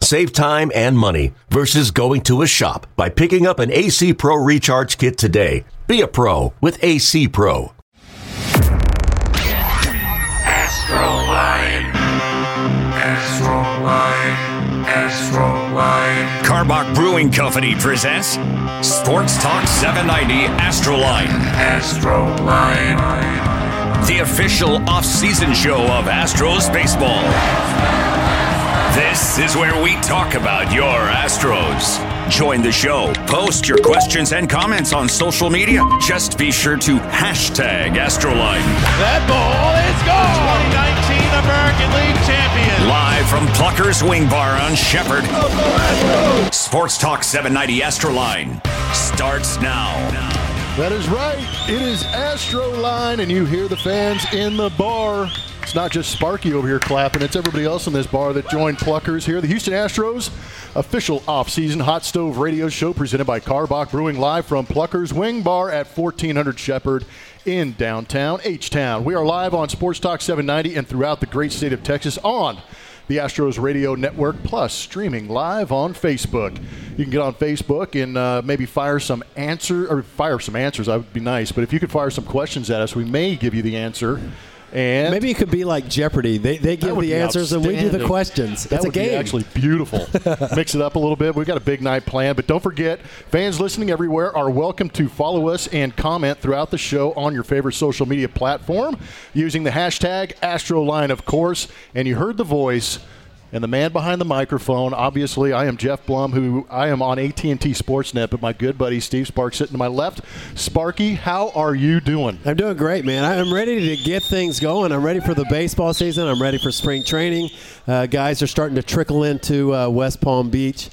Save time and money versus going to a shop by picking up an AC Pro Recharge Kit today. Be a pro with AC Pro. Astroline. Astroline. Astroline. Karbach Brewing Company presents Sports Talk 790 Astroline, Astroline. the official off-season show of Astros baseball. This is where we talk about your Astros. Join the show. Post your questions and comments on social media. Just be sure to hashtag Astroline. That ball is gone. 2019 American League champion. Live from Plucker's Wing Bar on Shepherd. Sports Talk 790 Astroline starts now. That is right. It is Astro Line, and you hear the fans in the bar. It's not just Sparky over here clapping, it's everybody else in this bar that joined Pluckers here. The Houston Astros official off-season hot stove radio show presented by Karbach Brewing live from Pluckers Wing Bar at 1400 Shepherd in downtown H-Town. We are live on Sports Talk 790 and throughout the great state of Texas on the Astros Radio Network, plus streaming live on Facebook. You can get on Facebook and uh, maybe fire some answer or fire some answers. That would be nice. But if you could fire some questions at us, we may give you the answer. And Maybe it could be like Jeopardy. They, they give the answers and we do the questions. That it's a would be game. actually beautiful. Mix it up a little bit. We've got a big night planned, but don't forget, fans listening everywhere are welcome to follow us and comment throughout the show on your favorite social media platform using the hashtag AstroLine, of course. And you heard the voice. And the man behind the microphone, obviously, I am Jeff Blum, who I am on AT&T Sportsnet, but my good buddy Steve Sparks sitting to my left. Sparky, how are you doing? I'm doing great, man. I'm ready to get things going. I'm ready for the baseball season. I'm ready for spring training. Uh, guys are starting to trickle into uh, West Palm Beach.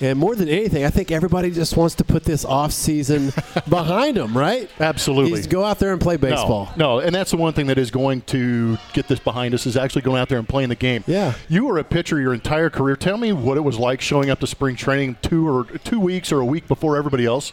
And more than anything, I think everybody just wants to put this off season behind them, right? Absolutely. Just go out there and play baseball. No, no, and that's the one thing that is going to get this behind us is actually going out there and playing the game. Yeah. You were a pitcher your entire career. Tell me what it was like showing up to spring training two or two weeks or a week before everybody else.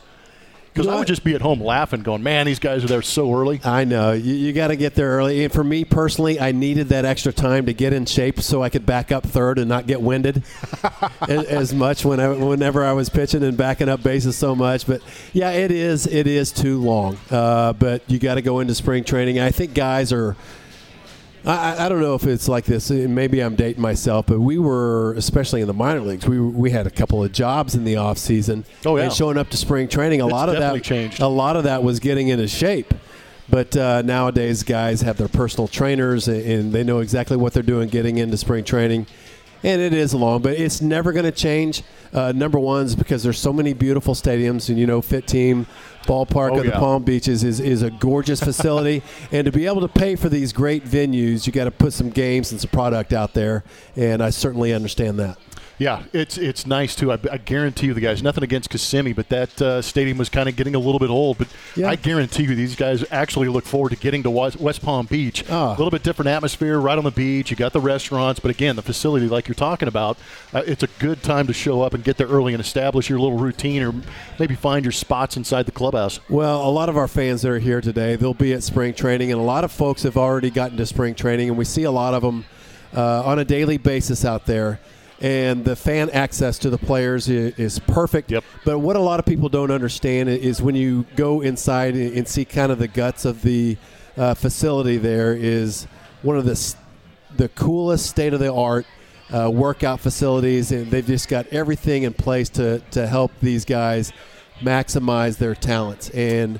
Because I would just be at home laughing, going, "Man, these guys are there so early." I know. You, you got to get there early. And for me personally, I needed that extra time to get in shape so I could back up third and not get winded as, as much when I, whenever I was pitching and backing up bases so much. But yeah, it is it is too long. Uh, but you got to go into spring training. I think guys are. I, I- don't know if it's like this. Maybe I'm dating myself, but we were, especially in the minor leagues, we we had a couple of jobs in the off season. Oh, yeah. and showing up to spring training, a It's lot of that changed. a lot of that was getting into shape. But uh, nowadays, guys have their personal trainers and, and they know exactly what they're doing getting into spring training. And it is long, but it's never going to change. Uh, number one is because there's so many beautiful stadiums, and you know, FITTEAM Ballpark Oh, of the. Palm Beaches is, is a gorgeous facility. and to be able to pay for these great venues, you got to put some games and some product out there. And I certainly understand that. Yeah, it's it's nice too. I, I guarantee you, the guys. Nothing against Kissimmee, but that uh, stadium was kind of getting a little bit old. But Yeah. I guarantee you, these guys actually look forward to getting to West, Palm Beach. Oh. A little bit different atmosphere, right on the beach. You got the restaurants, but again, the facility, like you're talking about, uh, it's a good time to show up and get there early and establish your little routine, or maybe find your spots inside the clubhouse. Well, a lot of our fans that are here today, they'll be at spring training, and a lot of folks have already gotten to spring training, and we see a lot of them uh, on a daily basis out there. And the fan access to the players is, is perfect. Yep. But what a lot of people don't understand is when you go inside and see kind of the guts of the uh, facility, there is one of the the coolest state of the art uh, workout facilities, and they've just got everything in place to to help these guys maximize their talents. And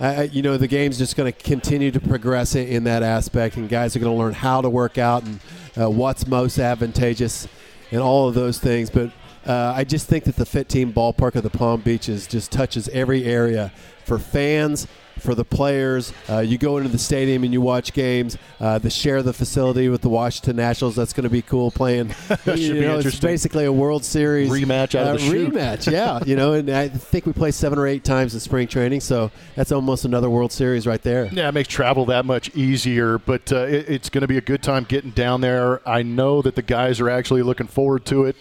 uh, you know the game's just going to continue to progress in, in that aspect, and guys are going to learn how to work out and uh, what's most advantageous, and all of those things. But uh, I just think that the FITTEAM Ballpark of the Palm Beaches just touches every area for fans for the players. Uh, you go into the stadium and you watch games. Uh, the share the facility with the Washington Nationals. That's going to be cool playing. That you should be know, it's basically a World Series Rematch out of uh, the chute. rematch. Yeah, you know, and I think we play seven or eight times in spring training, so that's almost another World Series right there. Yeah, it makes travel that much easier, but uh, it, it's going to be a good time getting down there. I know that the guys are actually looking forward to it,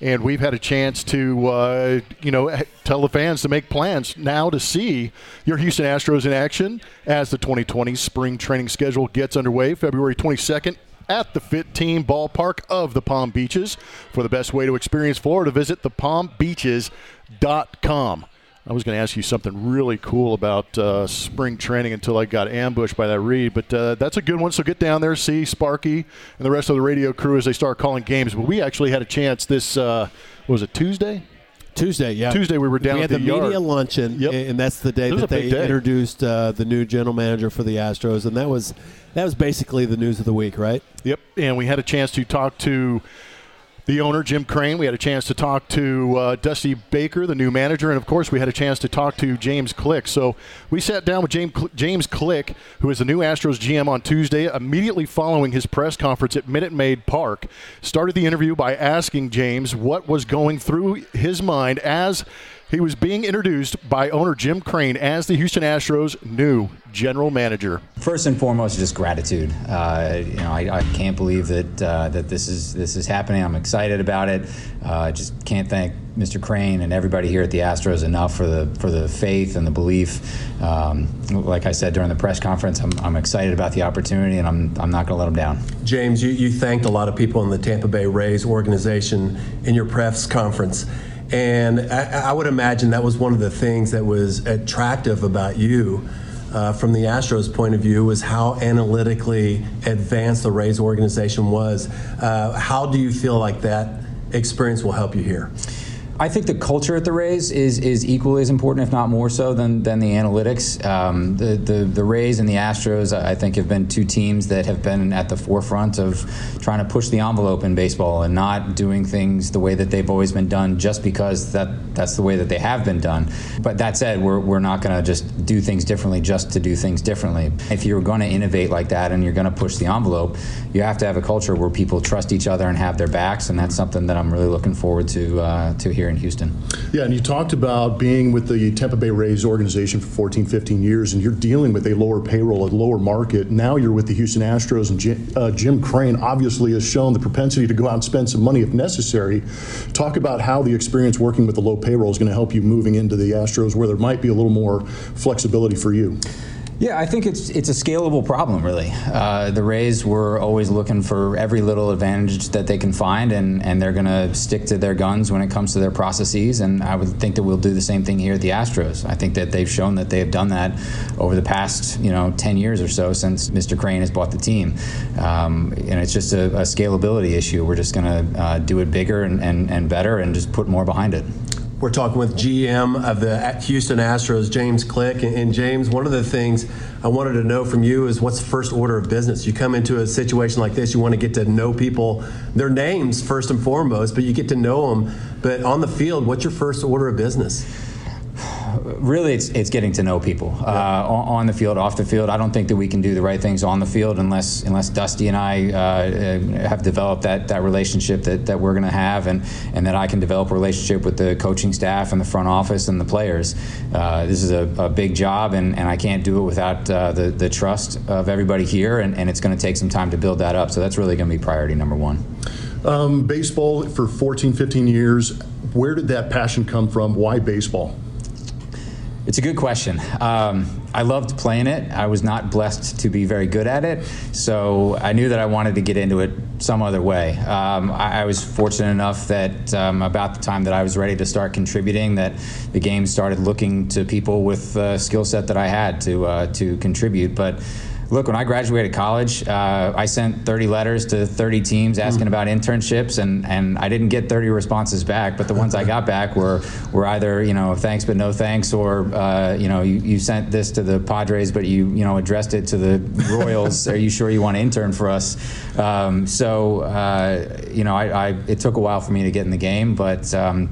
and we've had a chance to, uh, you know, tell the fans to make plans now to see your Houston Astros in action as the 2020 spring training schedule gets underway, February 22nd. At the FITTEAM Ballpark of the Palm Beaches. For the best way to experience Florida, visit thepalmbeaches.com. I was going to ask you something really cool about uh, spring training until I got ambushed by that read, but uh, that's a good one. So get down there, see Sparky and the rest of the radio crew as they start calling games. But we actually had a chance this, uh, what was it Tuesday? Tuesday, yeah. Tuesday we were down we had the the, yard. media luncheon, Yep. and that's the day that they day. introduced uh, the new general manager for the Astros, and that was that was basically the news of the week, right? Yep, and we had a chance to talk to the owner, Jim Crane. We had a chance to talk to uh, Dusty Baker, the new manager, and of course, we had a chance to talk to James Click. So we sat down with James, James Click, who is the new Astros GM on Tuesday, immediately following his press conference at Minute Maid Park. Started the interview by asking James what was going through his mind as he was being introduced by owner Jim Crane as the Houston Astros' new general manager. First and foremost, just gratitude. Uh, you know, I, I can't believe that uh, that this is this is happening. I'm excited about it. Uh, I just can't thank Mr. Crane and everybody here at the Astros enough for the for the faith and the belief. Um, like I said during the press conference, I'm, I'm excited about the opportunity, and I'm I'm not going to let them down. James, you, you thanked a lot of people in the Tampa Bay Rays organization in your press conference. And I, I would imagine that was one of the things that was attractive about you uh, from the Astros' point of view was how analytically advanced the Rays organization was. Uh, how do you feel like that experience will help you here? I think the culture at the Rays is is equally as important, if not more so, than than the analytics. Um, the, the the Rays and the Astros, I think, have been two teams that have been at the forefront of trying to push the envelope in baseball and not doing things the way that they've always been done, just because that that's the way that they have been done. But that said, we're we're not going to just do things differently just to do things differently. If you're going to innovate like that and you're going to push the envelope, you have to have a culture where people trust each other and have their backs, and that's something that I'm really looking forward to uh, to here in Houston. Yeah, and you talked about being with the Tampa Bay Rays organization for 14, 15 years, and you're dealing with a lower payroll, a lower market. Now you're with the Houston Astros, and Jim, uh, Jim Crane obviously has shown the propensity to go out and spend some money if necessary. Talk about how the experience working with the low payroll is going to help you moving into the Astros, where there might be a little more flexibility for you. Yeah, I think it's it's a scalable problem, really. Uh, the Rays were always looking for every little advantage that they can find, and, and they're going to stick to their guns when it comes to their processes. And I would think that we'll do the same thing here at the Astros. I think that they've shown that they have done that over the past you know 10 years or so since Mr. Crane has bought the team. Um, and it's just a, a scalability issue. We're just going to uh, do it bigger and, and, and better and just put more behind it. We're talking with GM of the Houston Astros, James Click. And, James, one of the things I wanted to know from you is what's the first order of business? You come into a situation like this, you want to get to know people, their names first and foremost, but you get to know them. But on the field, what's your first order of business? Really it's, it's getting to know people uh, on, on the field off the field i don't think that we can do the right things on the field unless unless dusty and i uh, uh, have developed that, that relationship that, that we're going to have and, and that i can develop a relationship with the coaching staff and the front office and the players uh, this is a, a, big job and, and i can't do it without uh, the, the trust of everybody here and, and it's going to take some time to build that up so that's really going to be priority number one Um, baseball for 14, 15 years. Where did that passion come from? Why baseball? It's a good question. Um, I loved playing it. I was not blessed to be very good at it, so I knew that I wanted to get into it some other way. Um, I, I, was fortunate enough that um, about the time that I was ready to start contributing, that the game started looking to people with the skill set that I had to uh, to contribute. But Look, when I graduated college, uh, I sent 30 letters to 30 teams asking mm. about internships, and, and I didn't get 30 responses back. But the ones I got back were were either you know thanks but no thanks, or uh, you know you, you sent this to the Padres but you you know addressed it to the Royals. Are you sure you want to intern for us? Um, so uh, you know I, I, it took a while for me to get in the game, but. Um,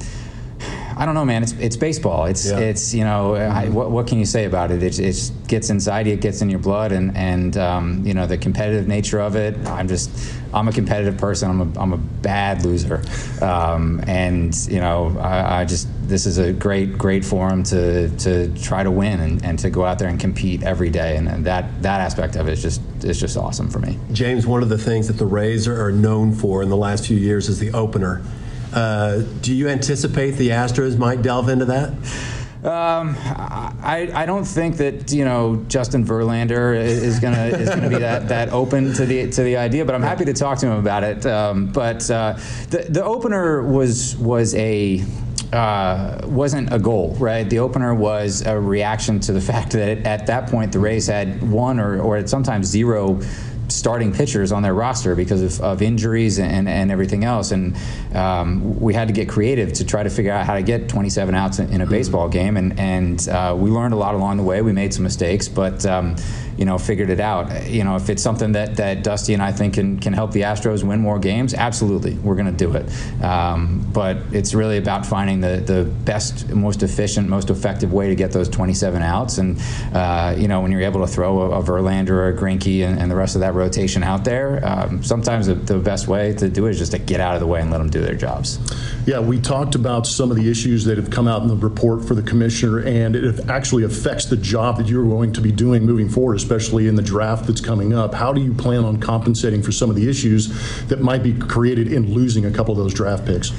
I don't know, man. It's it's baseball. It's Yeah. it's you know I, what what can you say about it? It it gets inside you. It gets in your blood, and and um, you know the competitive nature of it. I'm just I'm a competitive person. I'm a I'm a bad loser, um, and you know I, I just this is a great great forum to to try to win and, and to go out there and compete every day, and, and that that aspect of it is just is just awesome for me. James, one of the things that the Rays are known for in the last few years is the opener. Uh, do you anticipate the Astros might delve into that? Um, I, I don't think that you know Justin Verlander is gonna is gonna be that, that open to the to the idea, but I'm happy to talk to him about it. Um, but uh, the the opener was was a uh, wasn't a goal, right? The opener was a reaction to the fact that at that point the Rays had one or or sometimes zero starting pitchers on their roster because of, of injuries and, and everything else. And um, we had to get creative to try to figure out how to get 27 outs in, in a baseball game. And, and uh, we learned a lot along the way. We made some mistakes, but um, you know, figured it out. You know, if it's something that, that Dusty and I think can, can help the Astros win more games, absolutely, we're going to do it. Um, but it's really about finding the, the best, most efficient, most effective way to get those 27 outs. And, uh, you know, when you're able to throw a, a Verlander or a Greinke and, and the rest of that rotation out there, um, sometimes the, the best way to do it is just to get out of the way and let them do their jobs. Yeah, we talked about some of the issues that have come out in the report for the commissioner, and it actually affects the job that you're going to be doing moving forward, especially in the draft that's coming up. How do you plan on compensating for some of the issues that might be created in losing a couple of those draft picks?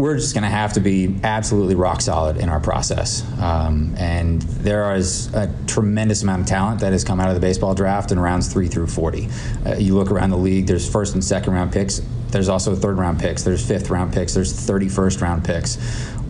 We're just going to have to be absolutely rock solid in our process. Um, and there is a tremendous amount of talent that has come out of the baseball draft in rounds three through 40. Uh, you look around the league, there's first and second round picks, there's also third round picks, there's fifth round picks, there's 31st round picks.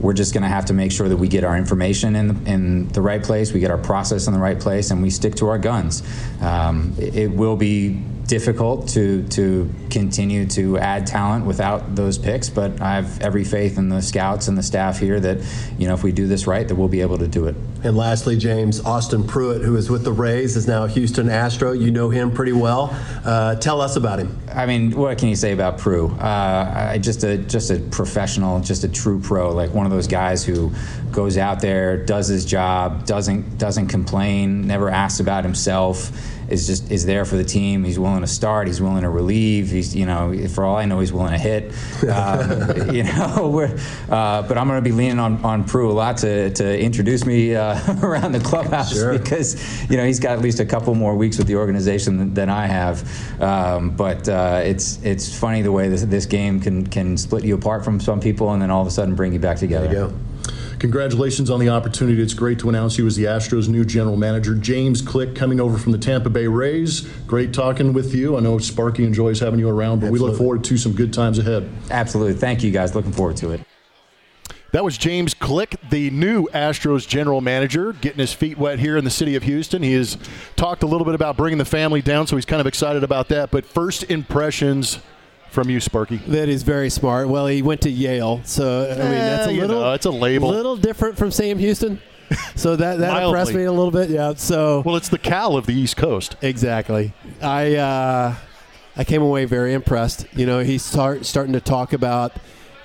We're just going to have to make sure that we get our information in, in the right place, we get our process in the right place, and we stick to our guns. Um, it, it will be difficult to to continue to add talent without those picks, but I have every faith in the scouts and the staff here that you know if we do this right, that we'll be able to do it. And lastly, James Austin Pruitt, who is with the Rays, is now a Houston Astro. You know him pretty well. Uh, tell us about him. I mean, what can you say about Prue? Uh, I, just a just a professional, just a true pro, like one of those guys who goes out there, does his job, doesn't doesn't complain, never asks about himself is just is there for the team. He's willing to start. He's willing to relieve. He's you know for all I know he's willing to hit. Um, you know, uh, but I'm going to be leaning on on Prue a lot to to introduce me uh, around the clubhouse Sure. because you know he's got at least a couple more weeks with the organization than, than I have. Um, but uh, it's it's funny the way this, this game can can split you apart from some people and then all of a sudden bring you back together. There you go. Congratulations on the opportunity. It's great to announce you as the Astros' new general manager. James Click coming over from the Tampa Bay Rays. Great talking with you. I know Sparky enjoys having you around, but we look forward to some good times ahead. Absolutely. Thank you guys. Looking forward to it. That was James Click, the new Astros general manager, getting his feet wet here in the city of Houston. He has talked a little bit about bringing the family down, so he's kind of excited about that. But first impressions from you, Sparky. That is very smart. Well, he went to Yale, so I mean that's a little know, it's a label. little different from Sam Houston. So that that Mildly. impressed me a little bit. Yeah. So Well, it's the Cal of the East Coast. Exactly. I uh, I came away very impressed. You know, he's start, starting to talk about.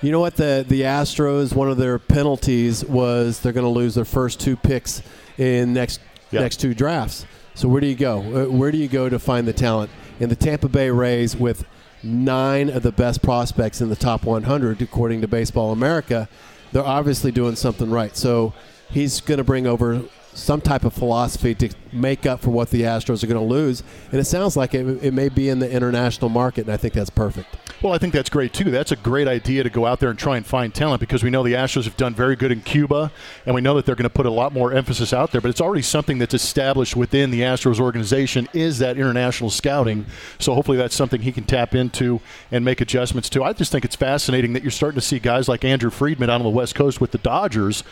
You know what the the Astros one of their penalties was they're going to lose their first two picks in next Yep. next two drafts. So where do you go? Uh, Where do you go to find the talent? In the Tampa Bay Rays with nine of the best prospects in the top 100 according to Baseball America, they're obviously doing something right. So he's going to bring over some type of philosophy to make up for what the Astros are going to lose. And it sounds like it, it may be in the international market, and I think that's perfect. Well, I think that's great too. That's a great idea to go out there and try and find talent because we know the Astros have done very good in Cuba, and we know that they're going to put a lot more emphasis out there. But it's already something that's established within the Astros organization is that international scouting. So hopefully that's something he can tap into and make adjustments to. I just think it's fascinating that you're starting to see guys like Andrew Friedman out on the West Coast with the Dodgers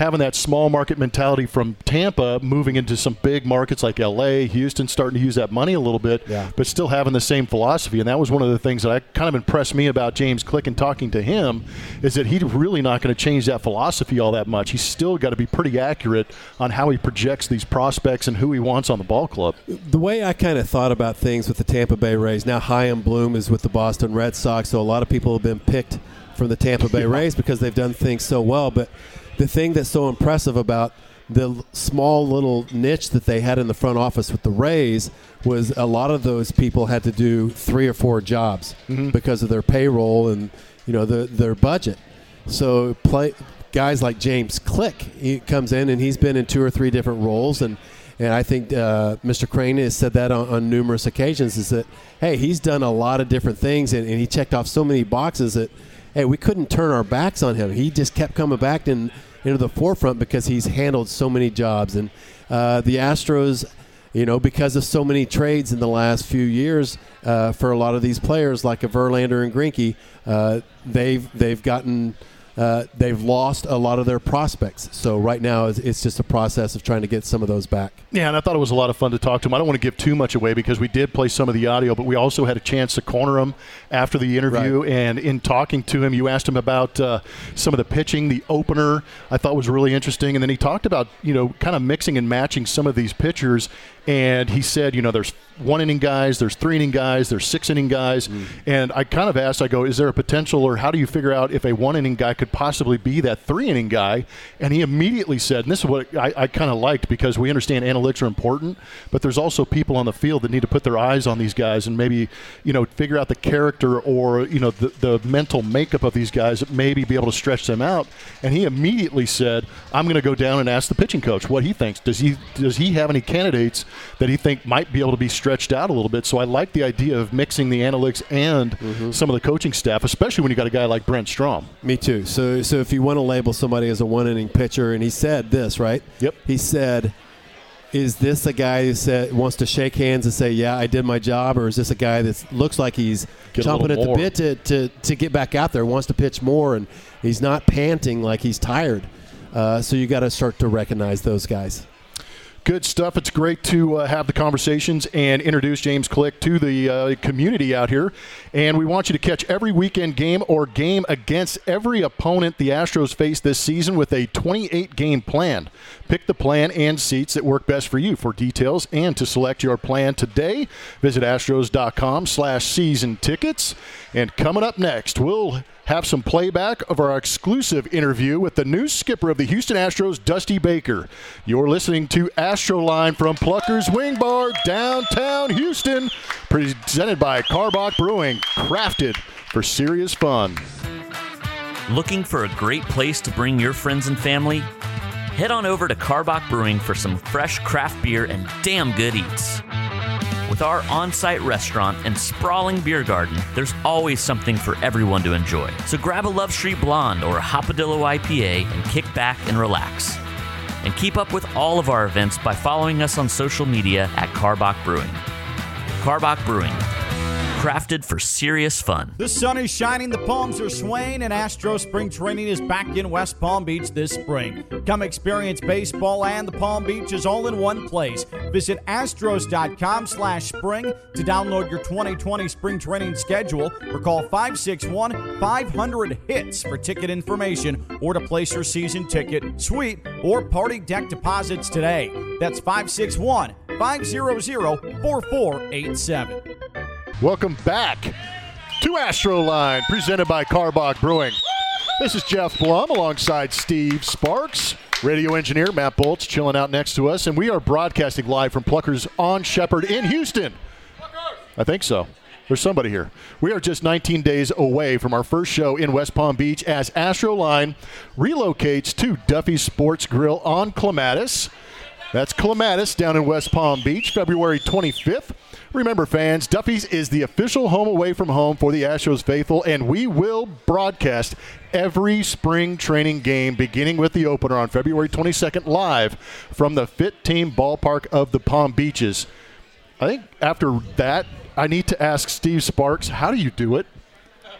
having that small market mentality from Tampa moving into some big markets like LA, Houston, starting to use that money a little bit, Yeah. but still having the same philosophy. And that was one of the things that I kind of impressed me about James Click and talking to him is that he's really not going to change that philosophy all that much. He's still got to be pretty accurate on how he projects these prospects and who he wants on the ball club. The way I kind of thought about things with the Tampa Bay Rays, now high Chaim Bloom is with the Boston Red Sox, so a lot of people have been picked from the Tampa Bay Rays because they've done things so well. But the thing that's so impressive about the small little niche that they had in the front office with the Rays was a lot of those people had to do three or four jobs because of their payroll and you know the, their budget. So play guys like James Click he comes in and he's been in two or three different roles and and I think uh, Mr. Crane has said that on, on numerous occasions is that hey he's done a lot of different things and, and he checked off so many boxes that hey we couldn't turn our backs on him he just kept coming back in, into the forefront because he's handled so many jobs. And uh, the Astros you know, because of so many trades in the last few years uh, for a lot of these players, like a Verlander and Greinke, uh, they've they've gotten uh, they've lost a lot of their prospects. So right now, it's, it's just a process of trying to get some of those back. Yeah, and I thought it was a lot of fun to talk to him. I don't want to give too much away because we did play some of the audio, but we also had a chance to corner him after the interview. Right. And in talking to him, you asked him about uh, some of the pitching, the opener. I thought was really interesting, and then he talked about you know kind of mixing and matching some of these pitchers. And he said, you know, there's one inning guys, there's three inning guys, there's six inning guys. And I kind of asked, I go, is there a potential, or how do you figure out if a one inning guy could possibly be that three inning guy? And he immediately said, and this is what I, I kind of liked because we understand analytics are important, but there's also people on the field that need to put their eyes on these guys and maybe, you know, figure out the character or, you know, the, the mental makeup of these guys, maybe be able to stretch them out. And he immediately said, I'm going to go down and ask the pitching coach what he thinks. Does he does he have any candidates that he think might be able to be stretched out a little bit? So I like the idea of mixing the analytics and mm-hmm. some of the coaching staff, especially when you got a guy like Brent Strom. Me too. So, so if you want to label somebody as a one inning pitcher, and he said this, right? Yep. He said, "Is this a guy who said wants to shake hands and say, yeah, I did my job,' or is this a guy that looks like he's Get chomping at the bit to, to to get back out there, wants to pitch more, and he's not panting like he's tired? Uh, so you got to start to recognize those guys." Good stuff. It's great to uh, have the conversations and introduce James Click to the uh, community out here. And we want you to catch every weekend game or game against every opponent the Astros face this season with a 28 game plan. Pick the plan and seats that work best for you. For details and to select your plan today, visit astros.com slash season tickets. And coming up next, we'll have some playback of our exclusive interview with the new skipper of the Houston Astros, Dusty Baker. You're listening to Astroline from Pluckers Wing Bar, downtown Houston, presented by Karbach Brewing, crafted for serious fun. Looking for a great place to bring your friends and family? Head on over to Karbach Brewing for some fresh craft beer and damn good eats. With our on site restaurant and sprawling beer garden, there's always something for everyone to enjoy. So grab a Love Street Blonde or a Hopadillo IPA and kick back and relax. And keep up with all of our events by following us on social media at Karbach Brewing. Karbach Brewing, crafted for serious fun. The sun is shining, the palms are swaying, and Astro Spring Training is back in West Palm Beach this spring. Come experience baseball and the Palm Beaches all in one place. Visit astros.com slash spring to download your 2020 spring training schedule or call 561-500-HITS for ticket information or to place your season ticket, suite, or party deck deposits today. That's 561-500-4487. Welcome back to Astroline, presented by Karbach Brewing. This is Jeff Blum alongside Steve Sparks, radio engineer Matt Bolts chilling out next to us, and we are broadcasting live from Pluckers on Shepherd in Houston. I think so. There's somebody here. We are just 19 days away from our first show in West Palm Beach as Astroline relocates to Duffy's Sports Grill on Clematis. That's Clematis down in West Palm Beach, February 25th. Remember, fans, Duffy's is the official home away from home for the Astros faithful, and we will broadcast every spring training game beginning with the opener on February 22nd live from the FITTEAM Ballpark of the Palm Beaches. I think after that, I need to ask Steve Sparks, how do you do it?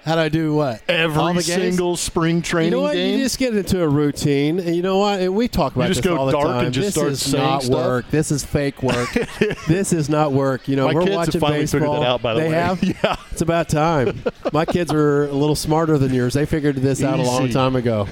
How do I do what? Every single spring training You know what? game. You just get into a routine. And you know what? And we talk about just this go all the dark time. and just this start is not stuff? work. This is fake work. this is not work. You know, My we're watching finally baseball. out, by the they way. have. Yeah. It's about time. My kids are a little smarter than yours. They figured this out a long time ago.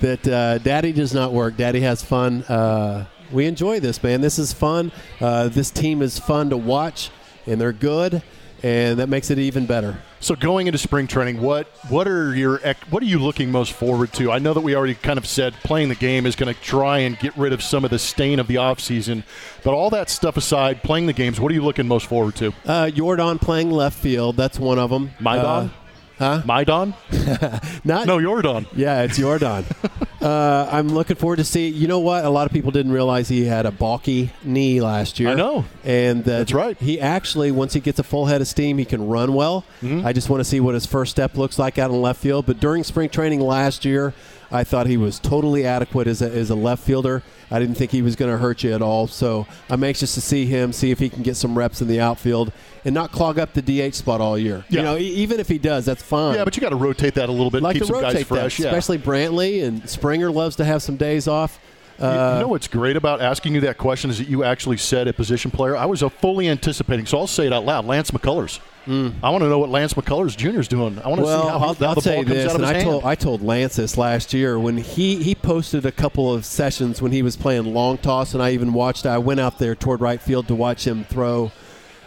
That uh, daddy does not work. Daddy has fun. Uh, we enjoy this, man. This is fun. Uh, this team is fun to watch, and they're good. And that makes it even better. So going into spring training, what what are your what are you looking most forward to? I know that we already kind of said playing the game is going to try and get rid of some of the stain of the offseason, but all that stuff aside, playing the games, what are you looking most forward to? Uh, Jordan playing left field, that's one of them. Maidon? Huh? Maidon? Not no, Jordan. Yeah, it's Jordan. uh, I'm looking forward to see. You know what? A lot of people didn't realize he had a balky knee last year. I know, and uh, that's right. He actually, once he gets a full head of steam, he can run well. Mm-hmm. I just want to see what his first step looks like out in left field. But during spring training last year, I thought he was totally adequate as a, as a left fielder. I didn't think he was going to hurt you at all. So I'm anxious to see him, see if he can get some reps in the outfield and not clog up the DH spot all year. Yeah. You know, e- even if he does, that's fine. Yeah, but you got to rotate that a little bit, like keep to some rotate guys fresh. that, yeah. especially Brantley and Springer loves to have some days off. You- Uh, you know what's great about asking you that question is that you actually said a position player. I was fully anticipating, so I'll say it out loud. Lance McCullers. Mm. I want to know what Lance McCullers Jr. is doing. I want to well, see how, I'll, how I'll the ball comes this, out of and his I hand. told I told Lance this last year when he he posted a couple of sessions when he was playing long toss, and I even watched. I went out there toward right field to watch him throw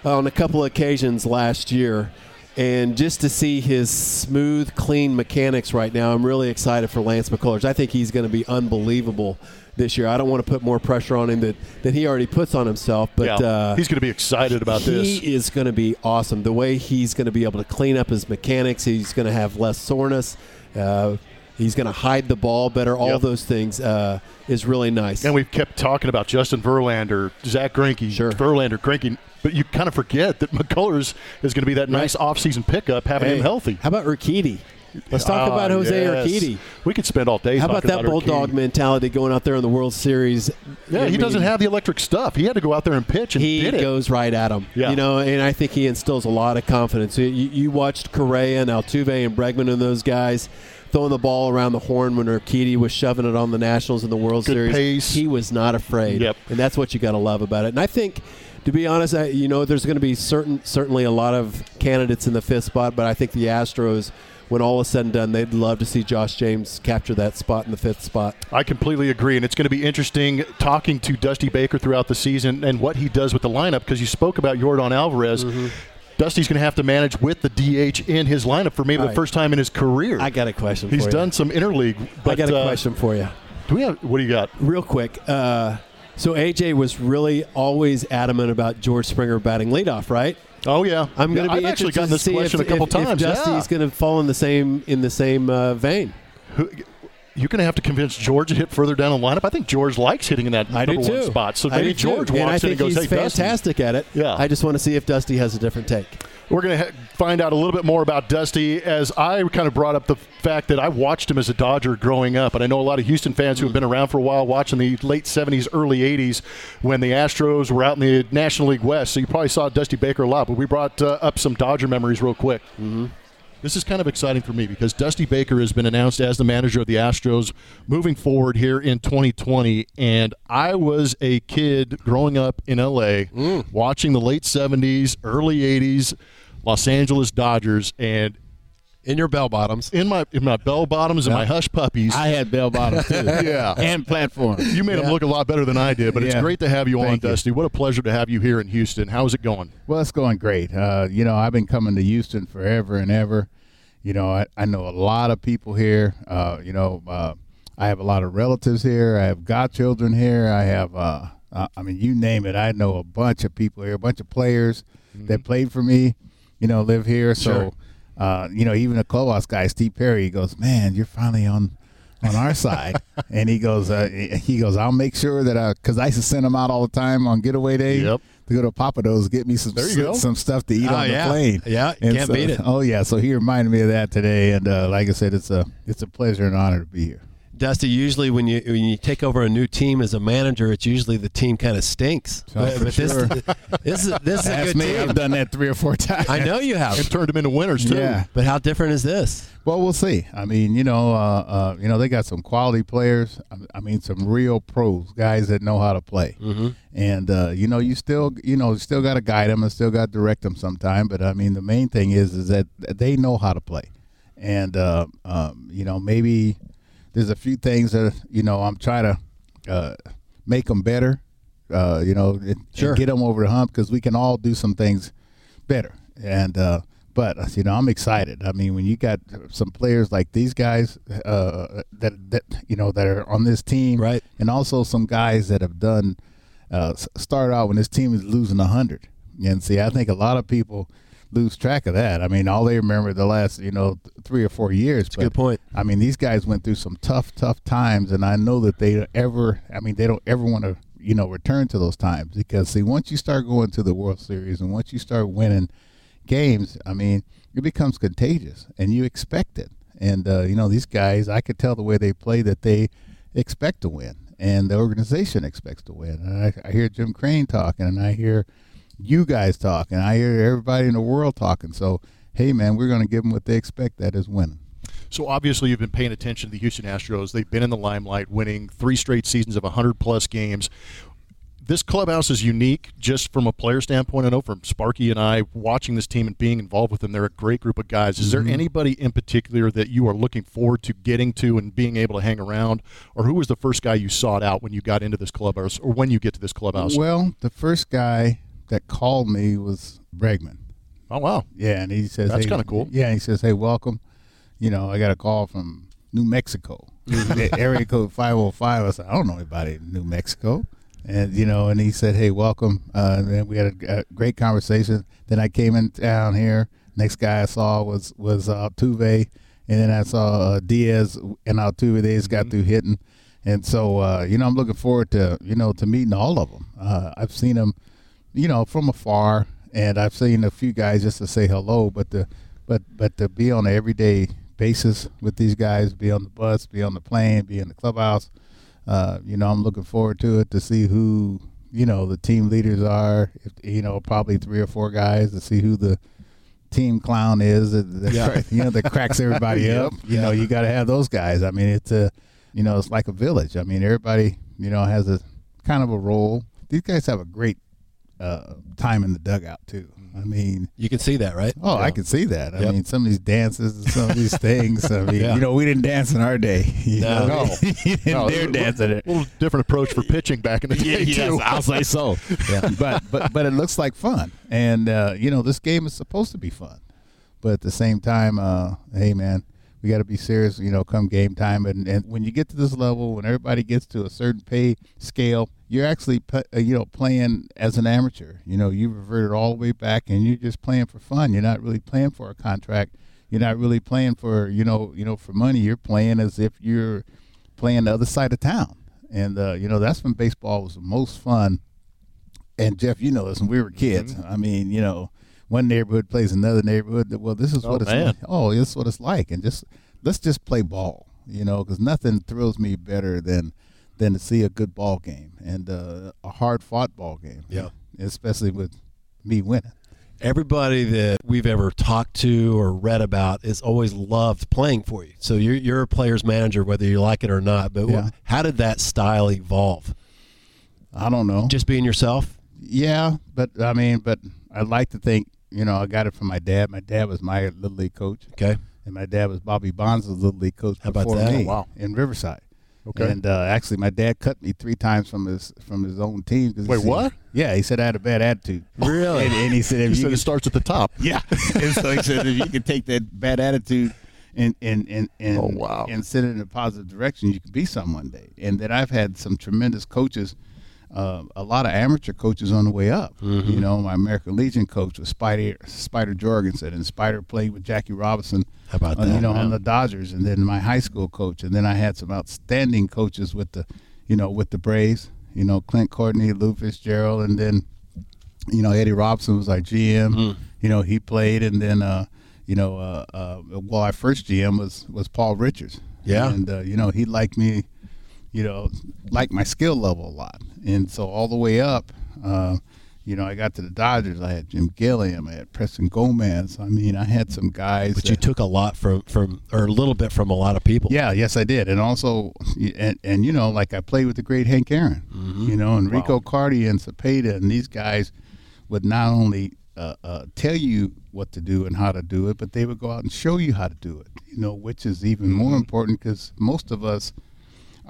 uh, on a couple of occasions last year. And just to see his smooth, clean mechanics right now, I'm really excited for Lance McCullers. I think he's going to be unbelievable this year. I don't want to put more pressure on him that, that he already puts on himself, but Yeah, uh, he's going to be excited about he this. He is going to be awesome. The way he's going to be able to clean up his mechanics, he's going to have less soreness. Uh, he's going to hide the ball better. All Yep. those things uh, is really nice. And we've kept talking about Justin Verlander, Zach Greinke, Verlander, Greinke, but you kind of forget that McCullers is going to be that nice offseason pickup, having Hey, him healthy. How about Urquidy? Let's talk Ah, about Jose yes. Urquidy. We could spend all day. How about that bulldog Urquidy. mentality going out there in the World Series? Yeah, I he mean, doesn't have the electric stuff. He had to go out there and pitch, and he did it. goes right at him. Yeah. You know, and I think he instills a lot of confidence. You, you watched Correa and Altuve and Bregman and those guys throwing the ball around the horn when Urquidy was shoving it on the Nationals in the World Good Series. pace. He was not afraid. Yep. And that's what you got to love about it. And I think, to be honest, I, you know, there's going to be certain certainly a lot of candidates in the fifth spot, but I think the Astros. When all is said and done, they'd love to see Josh James capture that spot in the fifth spot. I completely agree, and it's going to be interesting talking to Dusty Baker throughout the season and what he does with the lineup because you spoke about Jordan Alvarez. Mm-hmm. Dusty's going to have to manage with the DH in his lineup for maybe All the right. first time in his career. I got a question He's for you. done some interleague. But, I got a uh, question for you. Do we have? What do you got? Real quick. Uh, so AJ was really always adamant about George Springer batting leadoff, right? Oh yeah, I'm going to Yeah, be I've actually gotten this question if, a couple if, if times, yeah. Dusty's going to fall in the same in the same uh, vein. Who, you're going to have to convince George to hit further down the lineup. I think George likes hitting in that I number one spot. So maybe do too. George walks and in and goes, he's "Hey, Dusty." fantastic at it. Yeah. I just want to see if Dusty has a different take. We're going to ha- find out a little bit more about Dusty as I kind of brought up the fact that I watched him as a Dodger growing up. And I know a lot of Houston fans who have been around for a while watching the late 70s, early 80s when the Astros were out in the National League West. So you probably saw Dusty Baker a lot. But we brought uh, up some Dodger memories real quick. Mm-hmm. This is kind of exciting for me because Dusty Baker has been announced as the manager of the Astros moving forward here in 2020. And I was a kid growing up in LA watching the late 70s, early 80s Los Angeles Dodgers. And in your bell bottoms, in my in my bell bottoms and Yeah. my hush puppies, I had bell bottoms too. yeah, and platform. You made Yeah. them look a lot better than I did, but it's great to have you on, you. Dusty. What a pleasure to have you here in Houston. How's it going? Well, it's going great. Uh, you know, I've been coming to Houston forever and ever. You know, I, I know a lot of people here. Uh, you know, uh, I have a lot of relatives here. I have godchildren here. I have, uh, uh, I mean, you name it. I know a bunch of people here, a bunch of players that played for me, you know, live here. So, Sure. uh, you know, even the clubhouse guy, Steve Perry, he goes, man, you're finally on on our side. and he goes, uh, he goes, I'll make sure that I, because I used to send him out all the time on getaway day Yep. to go to Pappadeaux, get me some There you go. some stuff to eat Oh, on yeah. the plane. Yeah, And can't so- beat it. Oh yeah, so he reminded me of that today, and uh, like I said, it's a it's a pleasure and honor to be here. Dusty, usually when you when you take over a new team as a manager, it's usually the team kind of stinks. Oh, but but this, sure. this is this is a good me, team. I've done that three or four times. I know you have. And turned them into winners too. Yeah. But how different is this? Well, we'll see. I mean, you know, uh, uh, you know, they got some quality players. I- I mean, some real pros, guys that know how to play. Mm-hmm. And uh, you know, you still, you know, still got to guide them and still got to direct them sometime. But I mean, the main thing is, is that they know how to play. And uh, um, you know, maybe there's a few things that you know I'm trying to uh, make them better. Uh, you know, and, Sure. and get them over the hump because we can all do some things better. and uh, but uh, you know I'm excited. I mean, when you got some players like these guys uh, that that you know that are on this team, right, and also some guys that have done uh, start out when this team is losing hundred. And see, I think a lot of people lose track of that. I mean, all they remember the last, you know, three or four years. That's a good point. I mean, these guys went through some tough, tough times, and I know that they ever. I mean, they don't ever want to, you know, return to those times because see, once you start going to the World Series and once you start winning games, I mean, it becomes contagious, and you expect it. And uh, you know, these guys, I could tell the way they play that they expect to win, and the organization expects to win. And I, I hear Jim Crane talking, and I hear you guys talking. I hear everybody in the world talking. So, hey, man, we're going to give them what they expect. That is winning. So obviously, you've been paying attention to the Houston Astros. They've been in the limelight, winning three straight seasons of 100 plus games. This clubhouse is unique just from a player standpoint. I know from Sparky and I watching this team and being involved with them, they're a great group of guys. Is Mm-hmm. there anybody in particular that you are looking forward to getting to and being able to hang around? Or who was the first guy you sought out when you got into this clubhouse or when you get to this clubhouse? Well, the first guy that called me was Bregman. Oh wow! Yeah, and he says That's hey- kinda cool. Yeah, he says, "Hey, welcome." You know, I got a call from New Mexico, Mm-hmm. area code five hundred five. I said, "I don't know anybody in New Mexico," and you know, and he said, "Hey, welcome." Uh, and then we had a, a great conversation. Then I came in town here. Next guy I saw was was uh, Altuve, and then I saw uh, Diaz and Altuve. They just Mm-hmm. got through hitting, and so uh, you know, I'm looking forward to you know to meeting all of them. Uh, I've seen them you know, from afar, and I've seen a few guys just to say hello, but the, but but to be on an everyday basis with these guys, be on the bus, be on the plane, be in the clubhouse, uh, you know, I'm looking forward to it to see who you know the team leaders are. If, you know, probably three or four guys to see who the team clown is that, Yeah. you know that cracks everybody Yep. up. You know, you got to have those guys. I mean, it's a you know, it's like a village. I mean, everybody you know has a kind of a role. These guys have a great uh, time in the dugout too. I mean, You can see that, right? oh, I can see that. I Yep. mean, some of these dances and some of these things. I mean, Yeah. you know, we didn't dance in our day. You No. know? No. you didn't No, dare a dance in it. little different approach for pitching back in the day too. I'll say so. Yeah. but but but it looks like fun, and uh, you know this game is supposed to be fun, but at the same time, uh, hey man, we got to be serious. You know, come game time, and, and when you get to this level, when everybody gets to a certain pay scale, you're actually uh, you know playing as an amateur. You know, you reverted all the way back, and you're just playing for fun. You're not really playing for a contract. You're not really playing for you know you know for money. You're playing as if you're playing the other side of town. And uh, you know that's when baseball was the most fun. And Jeff, you know this when we were kids. Mm-hmm. I mean, you know, one neighborhood plays another neighborhood. Well, this is Oh, what it's man. like. Oh, this is what it's like. And just let's just play ball. You know, because nothing thrills me better than than to see a good ball game and uh, a hard fought ball game. Yeah. especially with me winning. Everybody that we've ever talked to or read about has always loved playing for you. So you're you're a player's manager, whether you like it or not. But Yeah. how did that style evolve? I don't know. Just being yourself. Yeah, but I mean, but I'd like to think, you know, I got it from my dad. My dad was my little league coach. Okay. And my dad was Bobby Bonds' little league coach How about before that? me Oh, wow. in Riverside. Okay. And uh, actually, my dad cut me three times from his from his own team. he Wait, said- what? Yeah, he said I had a bad attitude. Really? And, and he said if You you said it starts at the top. yeah. and so he said if you could take that bad attitude and and and and, Oh, wow. and send it in a positive direction, you could be some one day. And that I've had some tremendous coaches, uh, a lot of amateur coaches on the way up. Mm-hmm. You know, my American Legion coach was Spider Spider Jorgensen, and Spider played with Jackie Robinson. How about that? you know, on the Dodgers, and then my high school coach, and then I had some outstanding coaches with the, you know, with the Braves. You know, Clint Courtney, Lou Fitzgerald, and then you know, Eddie Robinson was our GM. Mm. You know, he played, and then uh, you know, uh, uh, well, our first GM was was Paul Richards. Yeah. and uh, you know, he liked me, you know, like my skill level a lot, and so all the way up. Uh, you know, I got to the Dodgers. I had Jim Gilliam. I had Preston Gomez. I mean, I had some guys. But you that- took a lot from from or a little bit from a lot of people. yeah, yes, I did, and also, and, and you know, like I played with the great Hank Aaron, Mm-hmm. you know, and Rico Carty and Cepeda, and these guys would not only uh, uh, tell you what to do and how to do it, but they would go out and show you how to do it. You know, which is even Mm-hmm. more important because most of us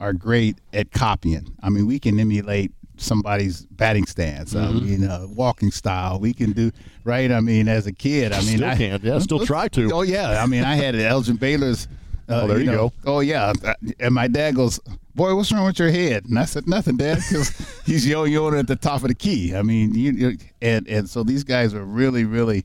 are great at copying. I mean, we can emulate somebody's batting stance. I Mhm. mean, uh, walking style. We can do right. I mean, as a kid, I mean, Still I can. Yeah, still try to. Oh yeah, I mean, I had Elgin Baylor's. Uh, Oh, there you know, go. Oh yeah, and my dad goes, "Boy, what's wrong with your head?" And I said, "Nothing, Dad," because he's yo-yoing at the top of the key. I mean, you, you and and so these guys are really, really,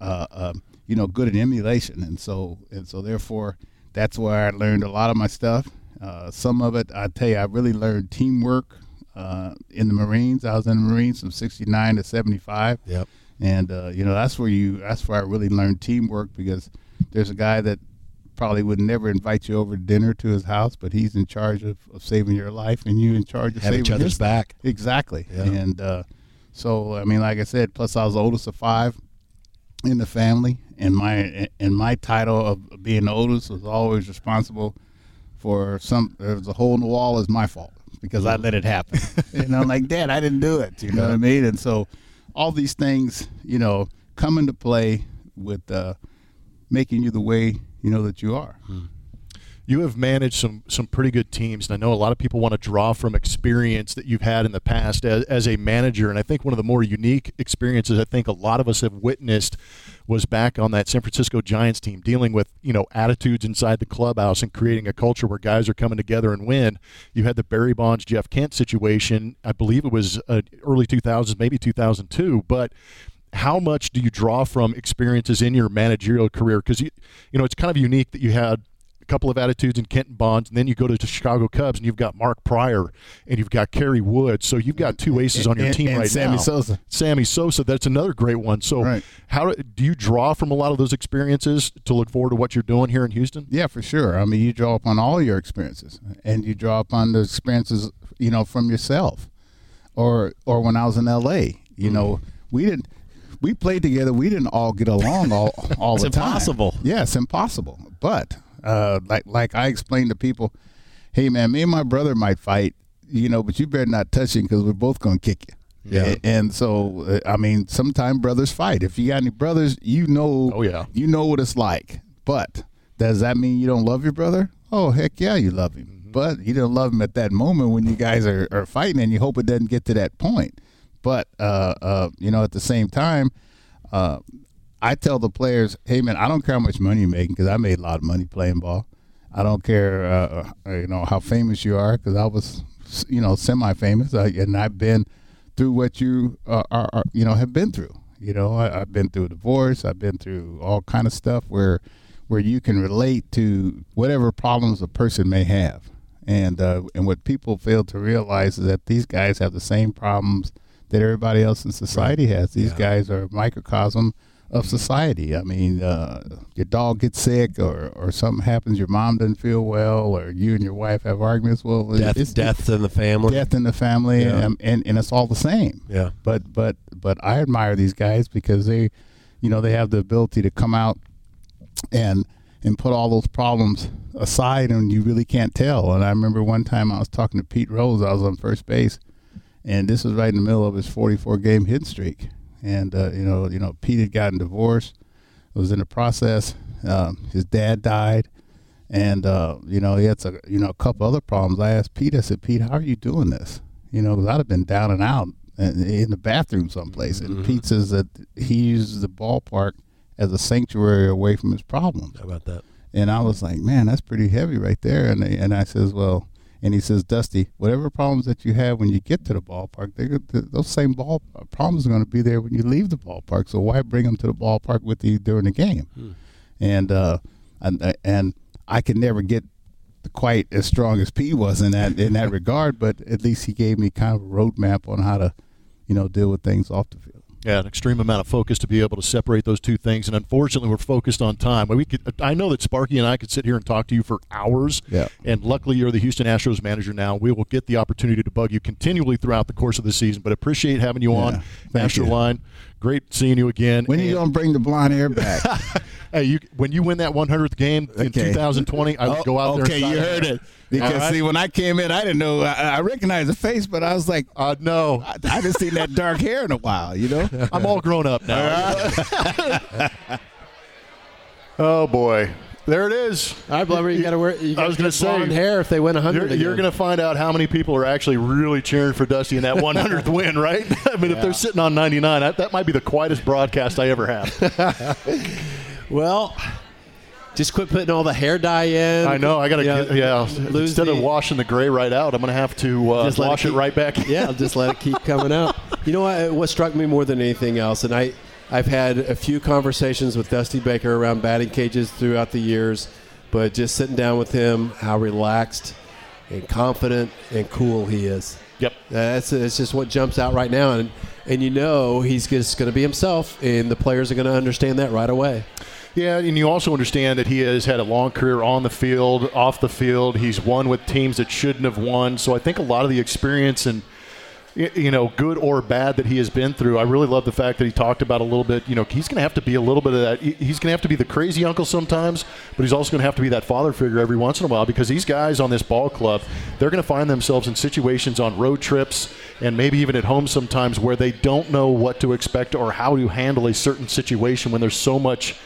uh, uh, you know, good at emulation, and so and so therefore, that's where I learned a lot of my stuff. Uh, some of it, I tell you, I really learned teamwork uh, in the Marines. I was in the Marines from '69 to '75. Yep. And uh, you know that's where you that's where I really learned teamwork because there's a guy that probably would never invite you over to dinner to his house, but he's in charge of, of saving your life, and you in charge of Have saving each other's his. back. Exactly. Yeah. And uh, so I mean, like I said, plus I was the oldest of five in the family, and my and my title of being the oldest was always responsible for some. There was a hole in the wall is my fault because I let it happen. and I'm like, Dad, I didn't do it. You know what I mean? And so all these things, you know, come into play with uh, making you the way you know that you are. You have managed some some pretty good teams, and I know a lot of people want to draw from experience that you've had in the past as, as a manager. And I think one of the more unique experiences I think a lot of us have witnessed was back on that San Francisco Giants team, dealing with you know attitudes inside the clubhouse and creating a culture where guys are coming together and win. You had the Barry Bonds, Jeff Kent situation. I believe it was uh, early 2000s, maybe 2002, but how much do you draw from experiences in your managerial career? Because you, you know, it's kind of unique that you had a couple of attitudes in Kenton Bonds, and then you go to the Chicago Cubs, and you've got Mark Prior, and you've got Kerry Wood. So you've got two aces on your team and right Sammy now. Sammy Sosa. Sammy Sosa. That's another great one. So how do, do you draw from a lot of those experiences to look forward to what you're doing here in Houston? Yeah, for sure. I mean, you draw upon all your experiences, and you draw upon the experiences, you know, from yourself, or or when I was in L.A. You know, mm. we didn't. We played together. We didn't all get along all all the time. impossible. Yeah, it's impossible. But uh, like like I explained to people, hey man, me and my brother might fight, you know, but you better not touch him because we're both gonna kick you. Yeah. And so, uh, I mean, sometimes brothers fight. If you got any brothers, you know. Oh, yeah. You know what it's like. But does that mean you don't love your brother? Oh heck yeah, you love him. Mm-hmm. But you don't love him at that moment when you guys are, are fighting, and you hope it doesn't get to that point. But uh, uh, you know, at the same time, uh, I tell the players, "Hey man, I don't care how much money you're making because I made a lot of money playing ball. I don't care, uh, uh, you know, how famous you are because I was, you know, semi-famous, uh, and I've been through what you uh, are, are, you know, have been through. You know, I, I've been through a divorce. I've been through all kind of stuff where, where you can relate to whatever problems a person may have, and uh, and what people fail to realize is that these guys have the same problems that everybody else in society has. These guys are a microcosm of society. I mean, uh, your dog gets sick, or, or something happens, your mom doesn't feel well, or you and your wife have arguments. Well, Death, it's death in the family. death in the family, Yeah. and, and and it's all the same. Yeah. But but but I admire these guys because they, you know, they have the ability to come out and and put all those problems aside, and you really can't tell. And I remember one time I was talking to Pete Rose. I was on first base, and this was right in the middle of his 44 game hit streak. And uh, you know, you know, Pete had gotten divorced, was in the process. Um, his dad died, and uh, you know, he had a, you know a couple other problems. I asked Pete. I said, Pete, how are you doing this? You know, 'cause I'd have been down and out in, in the bathroom someplace. And Pete says that he uses the ballpark as a sanctuary away from his problems. How about that? And I was like, man, that's pretty heavy right there. And and I says, well, and he says, Dusty, whatever problems that you have when you get to the ballpark, those same ball uh, problems are going to be there when you leave the ballpark. So why bring them to the ballpark with you during the game? Hmm. And uh, and uh, and I could never get quite as strong as P was in that in that regard, but at least he gave me kind of a roadmap on how to, you know, deal with things off the field. Yeah, an extreme amount of focus to be able to separate those two things. And unfortunately, we're focused on time. We could, I know that Sparky and I could sit here and talk to you for hours. Yeah. And luckily, you're the Houston Astros manager now. We will get the opportunity to bug you continually throughout the course of the season. But appreciate having you on thank Astro you. Line. Great seeing you again. When are you gonna bring the blonde hair back? Hey, you when you win that 100th game in Okay. 2020, I would Oh, go out there. Okay, you heard it. Because right. see, when I came in, I didn't know. I, I recognized the face, but I was like, uh, no, I, I didn't see that dark hair in a while. You know, I'm all grown up now. oh boy. There it is. All right, Blubber, you got to wear. You I was going to say blonde hair if they win 100 You're, you're going to find out how many people are actually really cheering for Dusty in that 100th win, right? I mean, if they're sitting on 99, that, that might be the quietest broadcast I ever have. well, just quit putting all the hair dye in. I know. I got to, You know, yeah. Instead of washing the gray right out, I'm going to have to uh, Just let it wash it, right back. in. yeah, just let it keep coming out. You know what? What struck me more than anything else, and I, I've had a few conversations with Dusty Baker around batting cages throughout the years, but just sitting down with him, how relaxed and confident and cool he is. Yep. That's it's just what jumps out right now, and and you know he's just going to be himself, and the players are going to understand that right away. Yeah, and you also understand that he has had a long career on the field, off the field. He's won with teams that shouldn't have won. So I think a lot of the experience and you know, good or bad that he has been through. I really love the fact that he talked about a little bit. You know, he's going to have to be a little bit of that. He's going to have to be the crazy uncle sometimes, but he's also going to have to be that father figure every once in a while because these guys on this ball club, they're going to find themselves in situations on road trips and maybe even at home sometimes where they don't know what to expect or how to handle a certain situation when there's so much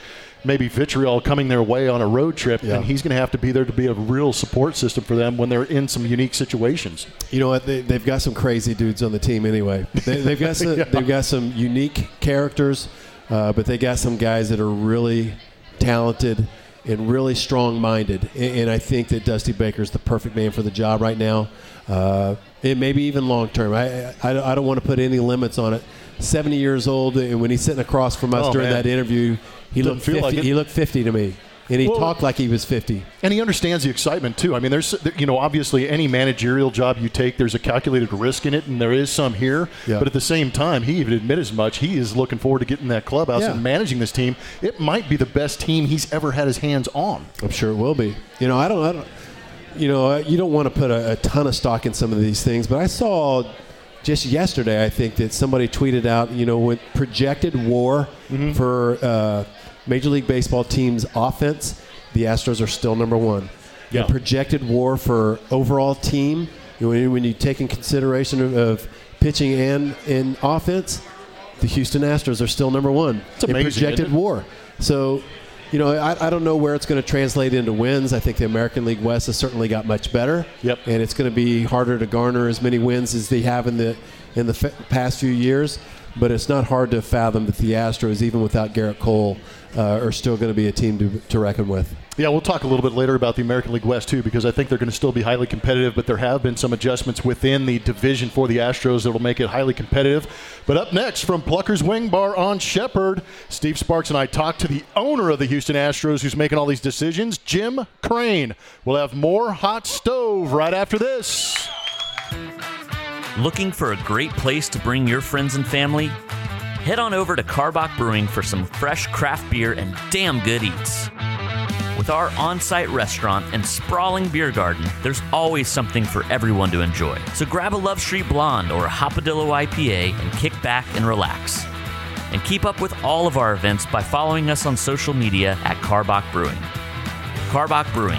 maybe vitriol coming their way on a road trip, Yeah. and he's going to have to be there to be a real support system for them when they're in some unique situations. You know what? They, they've got some crazy dudes on the team anyway. They, they've got some, Yeah. they've got some unique characters, uh, but they got some guys that are really talented and really strong-minded. And, and I think that Dusty Baker is the perfect man for the job right now, uh, and maybe even long-term. I, I, I don't want to put any limits on it. 70 years old, and when he's sitting across from us Oh, during man. that interview, he Doesn't looked feel 50. like it. he looked 50 to me, and he Well- talked like he was 50. And he understands the excitement too. I mean, there's you know obviously any managerial job you take, there's a calculated risk in it, and there is some here. Yeah. But at the same time, he even admit as much. He is looking forward to getting that clubhouse Yeah. and managing this team. It might be the best team he's ever had his hands on. I'm sure it will be. You know, I don't, I don't you know, you don't want to put a, a ton of stock in some of these things, but I saw just yesterday, I think that somebody tweeted out, you know, with projected WAR Mm-hmm. for uh, Major League Baseball teams' offense, the Astros are still number one. Yeah. And projected WAR for overall team, you when, when you take in consideration of, of pitching and in offense, the Houston Astros are still number one It's in amazing, projected? WAR. So, you know, I, I don't know where it's going to translate into wins. I think the American League West has certainly got much better. Yep. And it's going to be harder to garner as many wins as they have in the in the f- past few years. But it's not hard to fathom that the Astros, even without Gerrit Cole, uh, are still going to be a team to, to reckon with. Yeah, we'll talk a little bit later about the American League West too, because I think they're going to still be highly competitive. But there have been some adjustments within the division for the Astros that will make it highly competitive. But up next, from Plucker's Wing Bar on Shepherd, Steve Sparks and I talk to the owner of the Houston Astros, who's making all these decisions, Jim Crane. We'll have more hot stove right after this. Looking for a great place to bring your friends and family? Head on over to Karbach Brewing for some fresh craft beer and damn good eats. With our on site restaurant and sprawling beer garden, there's always something for everyone to enjoy. So grab a Love Street Blonde or a Hopadillo IPA and kick back and relax. And keep up with all of our events by following us on social media at Karbach Brewing. Karbach Brewing,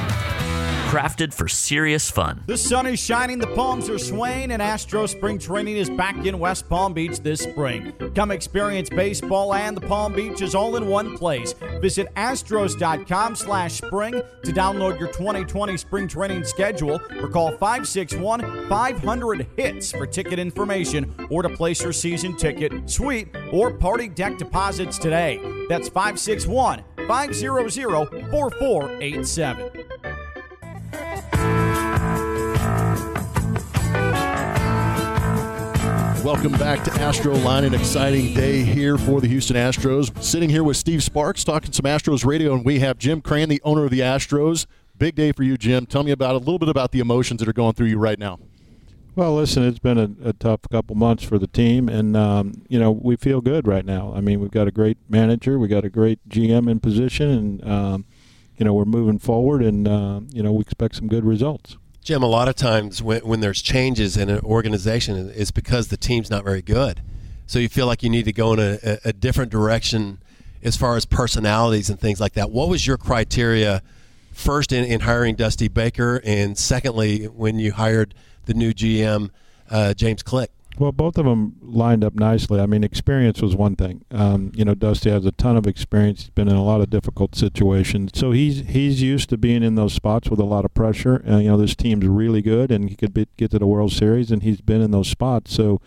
crafted for serious fun. The sun is shining, the palms are swaying, and Astro Spring Training is back in West Palm Beach this spring. Come experience baseball and the Palm Beaches all in one place. Visit astros.com slash spring to download your 2020 spring training schedule or call 561-500-HITS for ticket information or to place your season ticket, suite, or party deck deposits today. That's 561-500-4487. Welcome back to Astro Line, an exciting day here for the Houston Astros. Sitting here with Steve Sparks talking some Astros radio, and we have Jim Crane, the owner of the Astros. Big day for you, Jim. Tell me about a little bit about the emotions that are going through you right now. Well, listen, it's been a, a tough couple months for the team, and um, you know we feel good right now. I mean, we've got a great manager, we got a great GM in position, and um, you know we're moving forward, and uh, you know we expect some good results. Jim, a lot of times when, when there's changes in an organization, it's because the team's not very good. So you feel like you need to go in a, a, different direction as far as personalities and things like that. What was your criteria first in, in hiring Dusty Baker, and secondly, when you hired the new GM, uh, James Click? Well, both of them lined up nicely. I mean, experience was one thing. Um, you know, Dusty has a ton of experience. He's been in a lot of difficult situations, so he's he's used to being in those spots with a lot of pressure. Uh, you know, this team's really good, and he could be, get to the World Series, and he's been in those spots. So,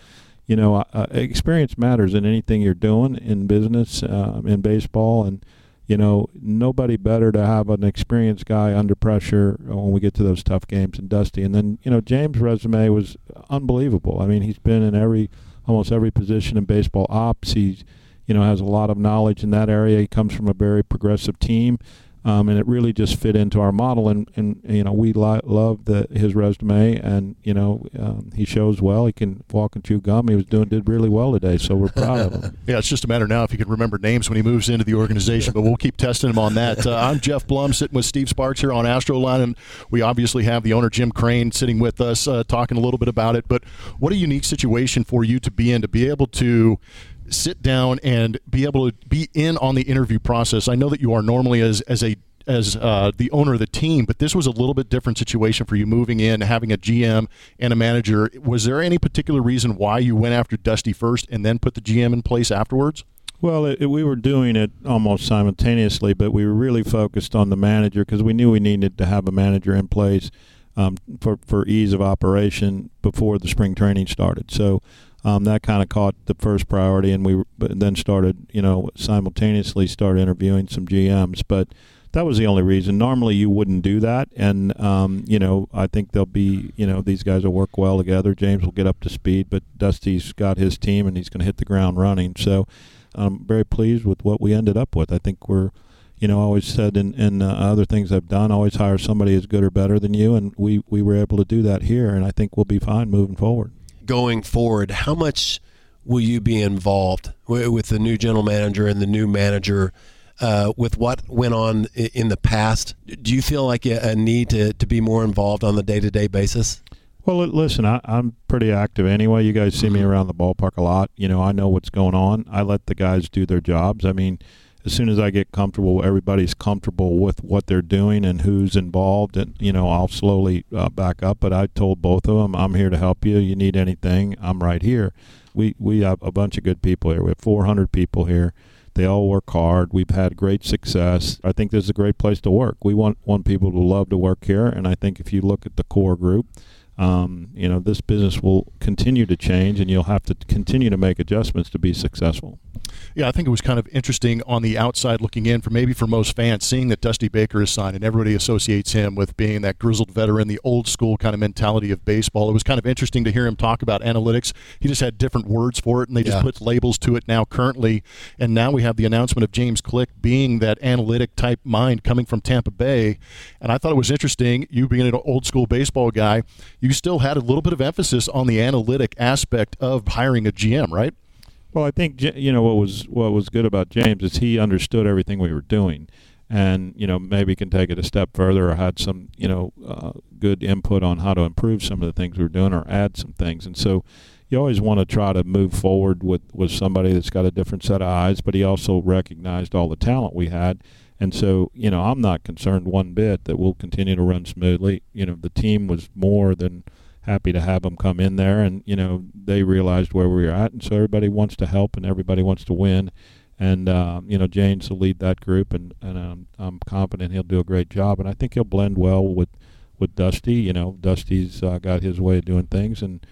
you know, uh, experience matters in anything you're doing in business, uh, in baseball, and you know, nobody better to have an experienced guy under pressure when we get to those tough games and Dusty. And then, you know, James' resume was unbelievable. I mean, he's been in every, almost every position in baseball ops. He's, you know, has a lot of knowledge in that area. He comes from a very progressive team um, and it really just fit into our model. And, and you know, we li- love the, his resume, and you know, um, he shows well. He can walk and chew gum. He was doing did really well today, so we're proud of him. yeah, it's just a matter now if he can remember names when he moves into the organization. but we'll keep testing him on that. Uh, I'm Jeff Blum, sitting with Steve Sparks here on Astroline, and we obviously have the owner Jim Crane sitting with us, uh, talking a little bit about it. But what a unique situation for you to be in to be able to sit down and be able to be in on the interview process. I know that you are normally as as a as uh, the owner of the team, but this was a little bit different situation for you moving in, having a GM and a manager. Was there any particular reason why you went after Dusty first and then put the GM in place afterwards? Well, it, we were doing it almost simultaneously, but we were really focused on the manager because we knew we needed to have a manager in place um, for for ease of operation before the spring training started. So um, that kind of caught the first priority, and we then started, you know, simultaneously started interviewing some GMs. But that was the only reason. Normally, you wouldn't do that, and um, you know, I think they'll be, you know, these guys will work well together. James will get up to speed, but Dusty's got his team, and he's going to hit the ground running. So, I'm very pleased with what we ended up with. I think we're you know, I always said in, in uh, other things I've done, always hire somebody as good or better than you, and we, we were able to do that here, and I think we'll be fine moving forward going forward, how much will you be involved with the new general manager and the new manager uh, with what went on in the past? Do you feel like a need to, to be more involved on the day to day basis? Well, listen, I, am pretty active anyway. You guys see me mm-hmm. around the ballpark a lot. You know, I know what's going on. I let the guys do their jobs. I mean, as soon as I get comfortable, everybody's comfortable with what they're doing and who's involved, and you know, I'll slowly uh, back up. But I told both of them, I'm here to help you. You need anything, I'm right here. We we have a bunch of good people here. We have 400 people here. They all work hard. We've had great success. I think this is a great place to work. We want want people to love to work here, and I think if you look at the core group, um, you know, this business will continue to change, and you'll have to continue to make adjustments to be successful. Yeah, I think it was kind of interesting on the outside looking in for maybe for most fans seeing that Dusty Baker is signed and everybody associates him with being that grizzled veteran, the old school kind of mentality of baseball. It was kind of interesting to hear him talk about analytics. He just had different words for it and they just put labels to it now currently. And now we have the announcement of James Click being that analytic type mind coming from Tampa Bay. And I thought it was interesting, you being an old school baseball guy, you still had a little bit of emphasis on the analytic aspect of hiring a GM, right? Well, I think you know what was what was good about James is he understood everything we were doing, and you know maybe can take it a step further or had some you know uh, good input on how to improve some of the things we are doing or add some things. And so you always want to try to move forward with with somebody that's got a different set of eyes. But he also recognized all the talent we had. And so, you know, I'm not concerned one bit that we'll continue to run smoothly. You know, the team was more than happy to have them come in there, and you know they realized where we were at, and so everybody wants to help and everybody wants to win, and uh, you know James will lead that group, and and um, I'm confident he'll do a great job, and I think he'll blend well with with Dusty. You know, Dusty's uh, got his way of doing things, and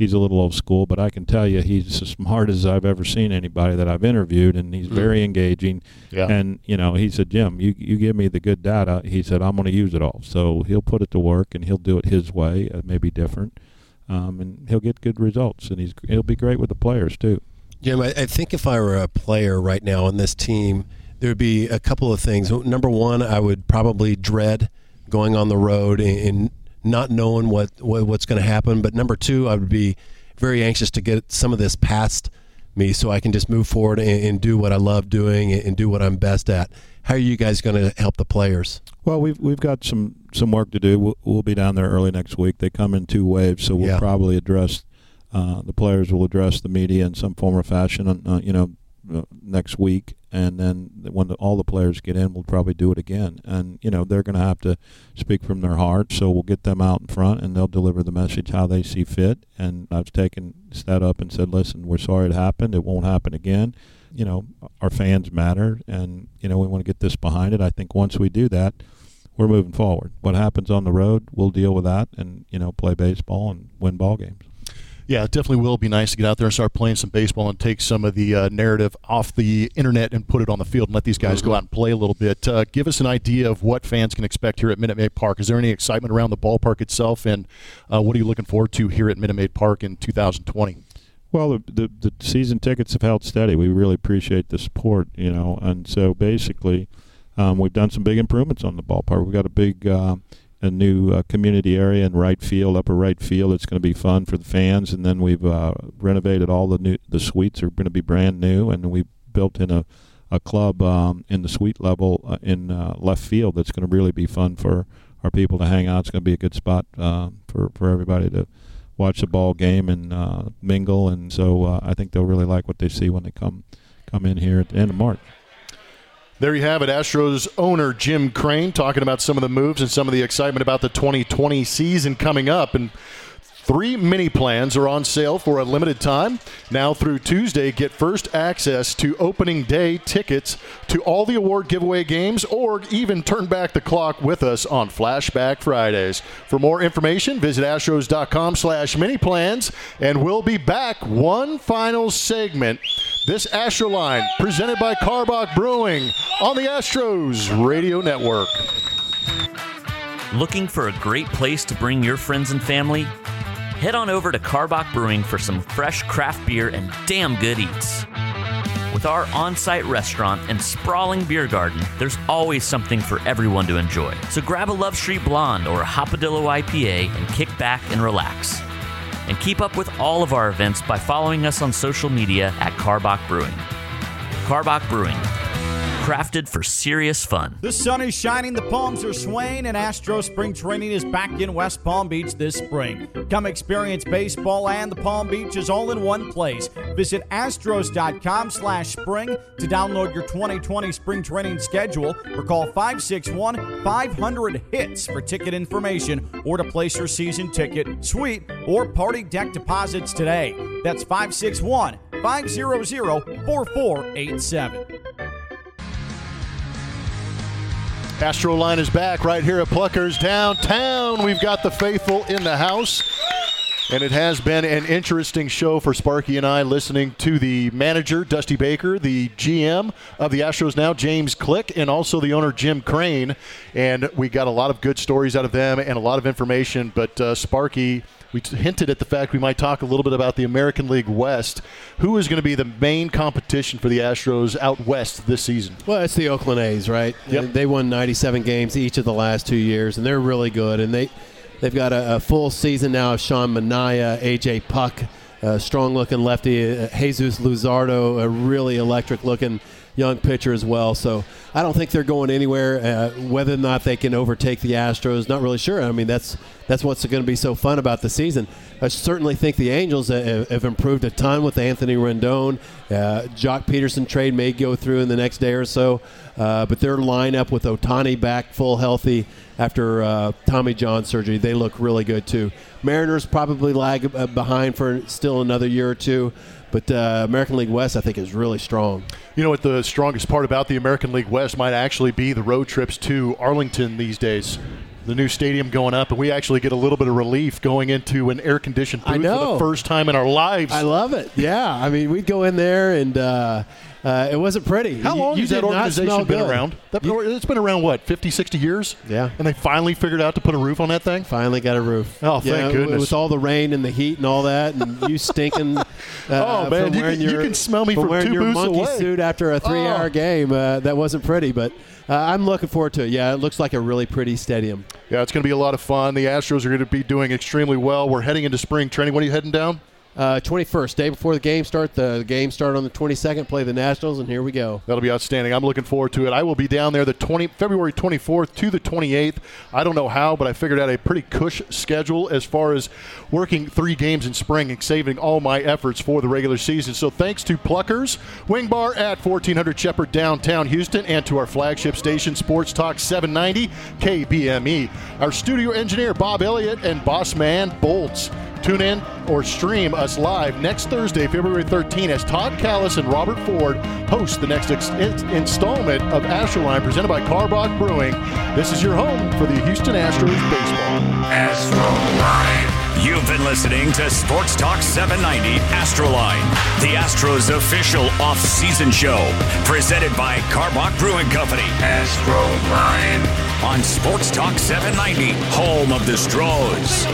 he's a little old school, but I can tell you he's as smart as I've ever seen anybody that I've interviewed, and he's mm. very engaging. Yeah. And you know, he said, Jim, you you give me the good data. He said, I'm going to use it all. So he'll put it to work, and he'll do it his way, uh, maybe different, um, and he'll get good results, and he's he'll be great with the players too. Jim, I, I think if I were a player right now on this team, there would be a couple of things. Number one, I would probably dread going on the road and, not knowing what, what what's going to happen. But number two, I would be very anxious to get some of this past me so I can just move forward and, and do what I love doing and, and do what I'm best at. How are you guys going to help the players? Well, we've we've got some some work to do. We'll, we'll be down there early next week. They come in two waves, so we'll yeah. probably address uh, the players will address the media in some form or fashion. Uh, you know, uh, next week, and then when the, all the players get in, we'll probably do it again. And you know they're going to have to speak from their heart, so we'll get them out in front, and they'll deliver the message how they see fit. And I've taken that up and said, listen, we're sorry it happened. It won't happen again. You know, our fans matter, and you know we want to get this behind it. I think once we do that, we're moving forward. What happens on the road, we'll deal with that, and you know play baseball and win ball games. Yeah, it definitely will be nice to get out there and start playing some baseball and take some of the uh, narrative off the internet and put it on the field and let these guys mm-hmm. go out and play a little bit. Uh, give us an idea of what fans can expect here at Minute Maid Park. Is there any excitement around the ballpark itself, and uh, what are you looking forward to here at Minute Maid Park in 2020? Well, the, the, the season tickets have held steady. We really appreciate the support, you know, and so basically, um, we've done some big improvements on the ballpark. We've got a big uh, a new uh, community area in right field, upper right field. It's going to be fun for the fans. And then we've uh, renovated all the new the suites are going to be brand new, and we built in a a club um, in the suite level uh, in uh, left field that's going to really be fun for our people to hang out. It's going to be a good spot uh, for for everybody to watch the ball game and uh, mingle. And so I think they'll really like what they see when they come come in here at the end of March. There you have it. Astros owner Jim Crane talking about some of the moves and some of the excitement about the 2020 season coming up. And Three mini plans are on sale for a limited time. Now through Tuesday, get first access to opening day tickets to all the award giveaway games or even turn back the clock with us on Flashback Fridays. For more information, visit astros.com slash mini plans and we'll be back one final segment. This Astro Line presented by Karbach Brewing on the Astros Radio Network. Looking for a great place to bring your friends and family? Head on over to Karbach Brewing for some fresh craft beer and damn good eats. With our on site restaurant and sprawling beer garden, there's always something for everyone to enjoy. So grab a Love Street Blonde or a Hopadillo IPA and kick back and relax. And keep up with all of our events by following us on social media at Karbach Brewing. Karbach Brewing, crafted for serious fun. The sun is shining, the palms are swaying, and Astro Spring Training is back in West Palm Beach this spring. Come experience baseball and the Palm Beaches all in one place. Visit astros.com slash spring to download your 2020 spring training schedule or call 561 500 HITS for ticket information or to place your season ticket, suite, or party deck deposits today. That's 561 500 4487. Astro Line is back right here at Pluckers downtown. We've got the faithful in the house. And it has been an interesting show for Sparky and I listening to the manager, Dusty Baker, the GM of the Astros now, James Click, and also the owner, Jim Crane. And we got a lot of good stories out of them and a lot of information. But uh, Sparky we hinted at the fact we might talk a little bit about the American League West. Who is going to be the main competition for the Astros out west this season? Well, it's the Oakland A's, right? Yep. They won 97 games each of the last two years, and they're really good. And they they've got a, a full season now of Sean Manaea, AJ Puk, a strong-looking lefty, uh, Jesus Luzardo, a really electric-looking young pitcher as well. So I don't think they're going anywhere. Uh, whether or not they can overtake the Astros, not really sure. I mean, that's that's what's going to be so fun about the season. I certainly think the Angels have, have improved a ton with Anthony Rendon. Uh, Joc Pederson trade may go through in the next day or so, uh, but their lineup with Ohtani back full healthy after uh, Tommy John surgery, they look really good too. Mariners probably lag uh, behind for still another year or two. But uh, American League West, I think, is really strong. You know what? The strongest part about the American League West might actually be the road trips to Arlington these days. The new stadium going up, and we actually get a little bit of relief going into an air-conditioned booth for the first time in our lives. I love it. Yeah, I mean, we'd go in there and. Uh, uh, it wasn't pretty. How long you, has that organization been good. around? That, it's been around, what, 50, 60 years? Yeah. And they finally figured out to put a roof on that thing? Finally got a roof. Oh, thank goodness. With all the rain and the heat and all that, and you stinking. Uh, oh, man, you can, your, you can smell me from, from two your booths monkey away. suit after a three-hour oh. game. Uh, that wasn't pretty, but uh, I'm looking forward to it. Yeah, it looks like a really pretty stadium. Yeah, it's going to be a lot of fun. The Astros are going to be doing extremely well. We're heading into spring training. When are you heading down? Uh, 21st, day before the game start. The game start on the 22nd. Play the Nationals, and here we go. That'll be outstanding. I'm looking forward to it. I will be down there the 20 February 24th to the 28th. I don't know how, but I figured out a pretty cush schedule as far as working three games in spring and saving all my efforts for the regular season. So thanks to Pluckers Wing Bar at 1400 Shepherd downtown Houston, and to our flagship station Sports Talk 790 KBME. Our studio engineer Bob Elliott and boss man Bolts. Tune in or stream us live next Thursday, February 13, as Todd Kalas and Robert Ford host the next ex- in- installment of Astroline presented by Karbach Brewing. This is your home for the Houston Astros baseball. Astroline. You've been listening to Sports Talk 790 Astroline, the Astros official off-season show, presented by Karbach Brewing Company. Astroline on Sports Talk 790, home of the Stros.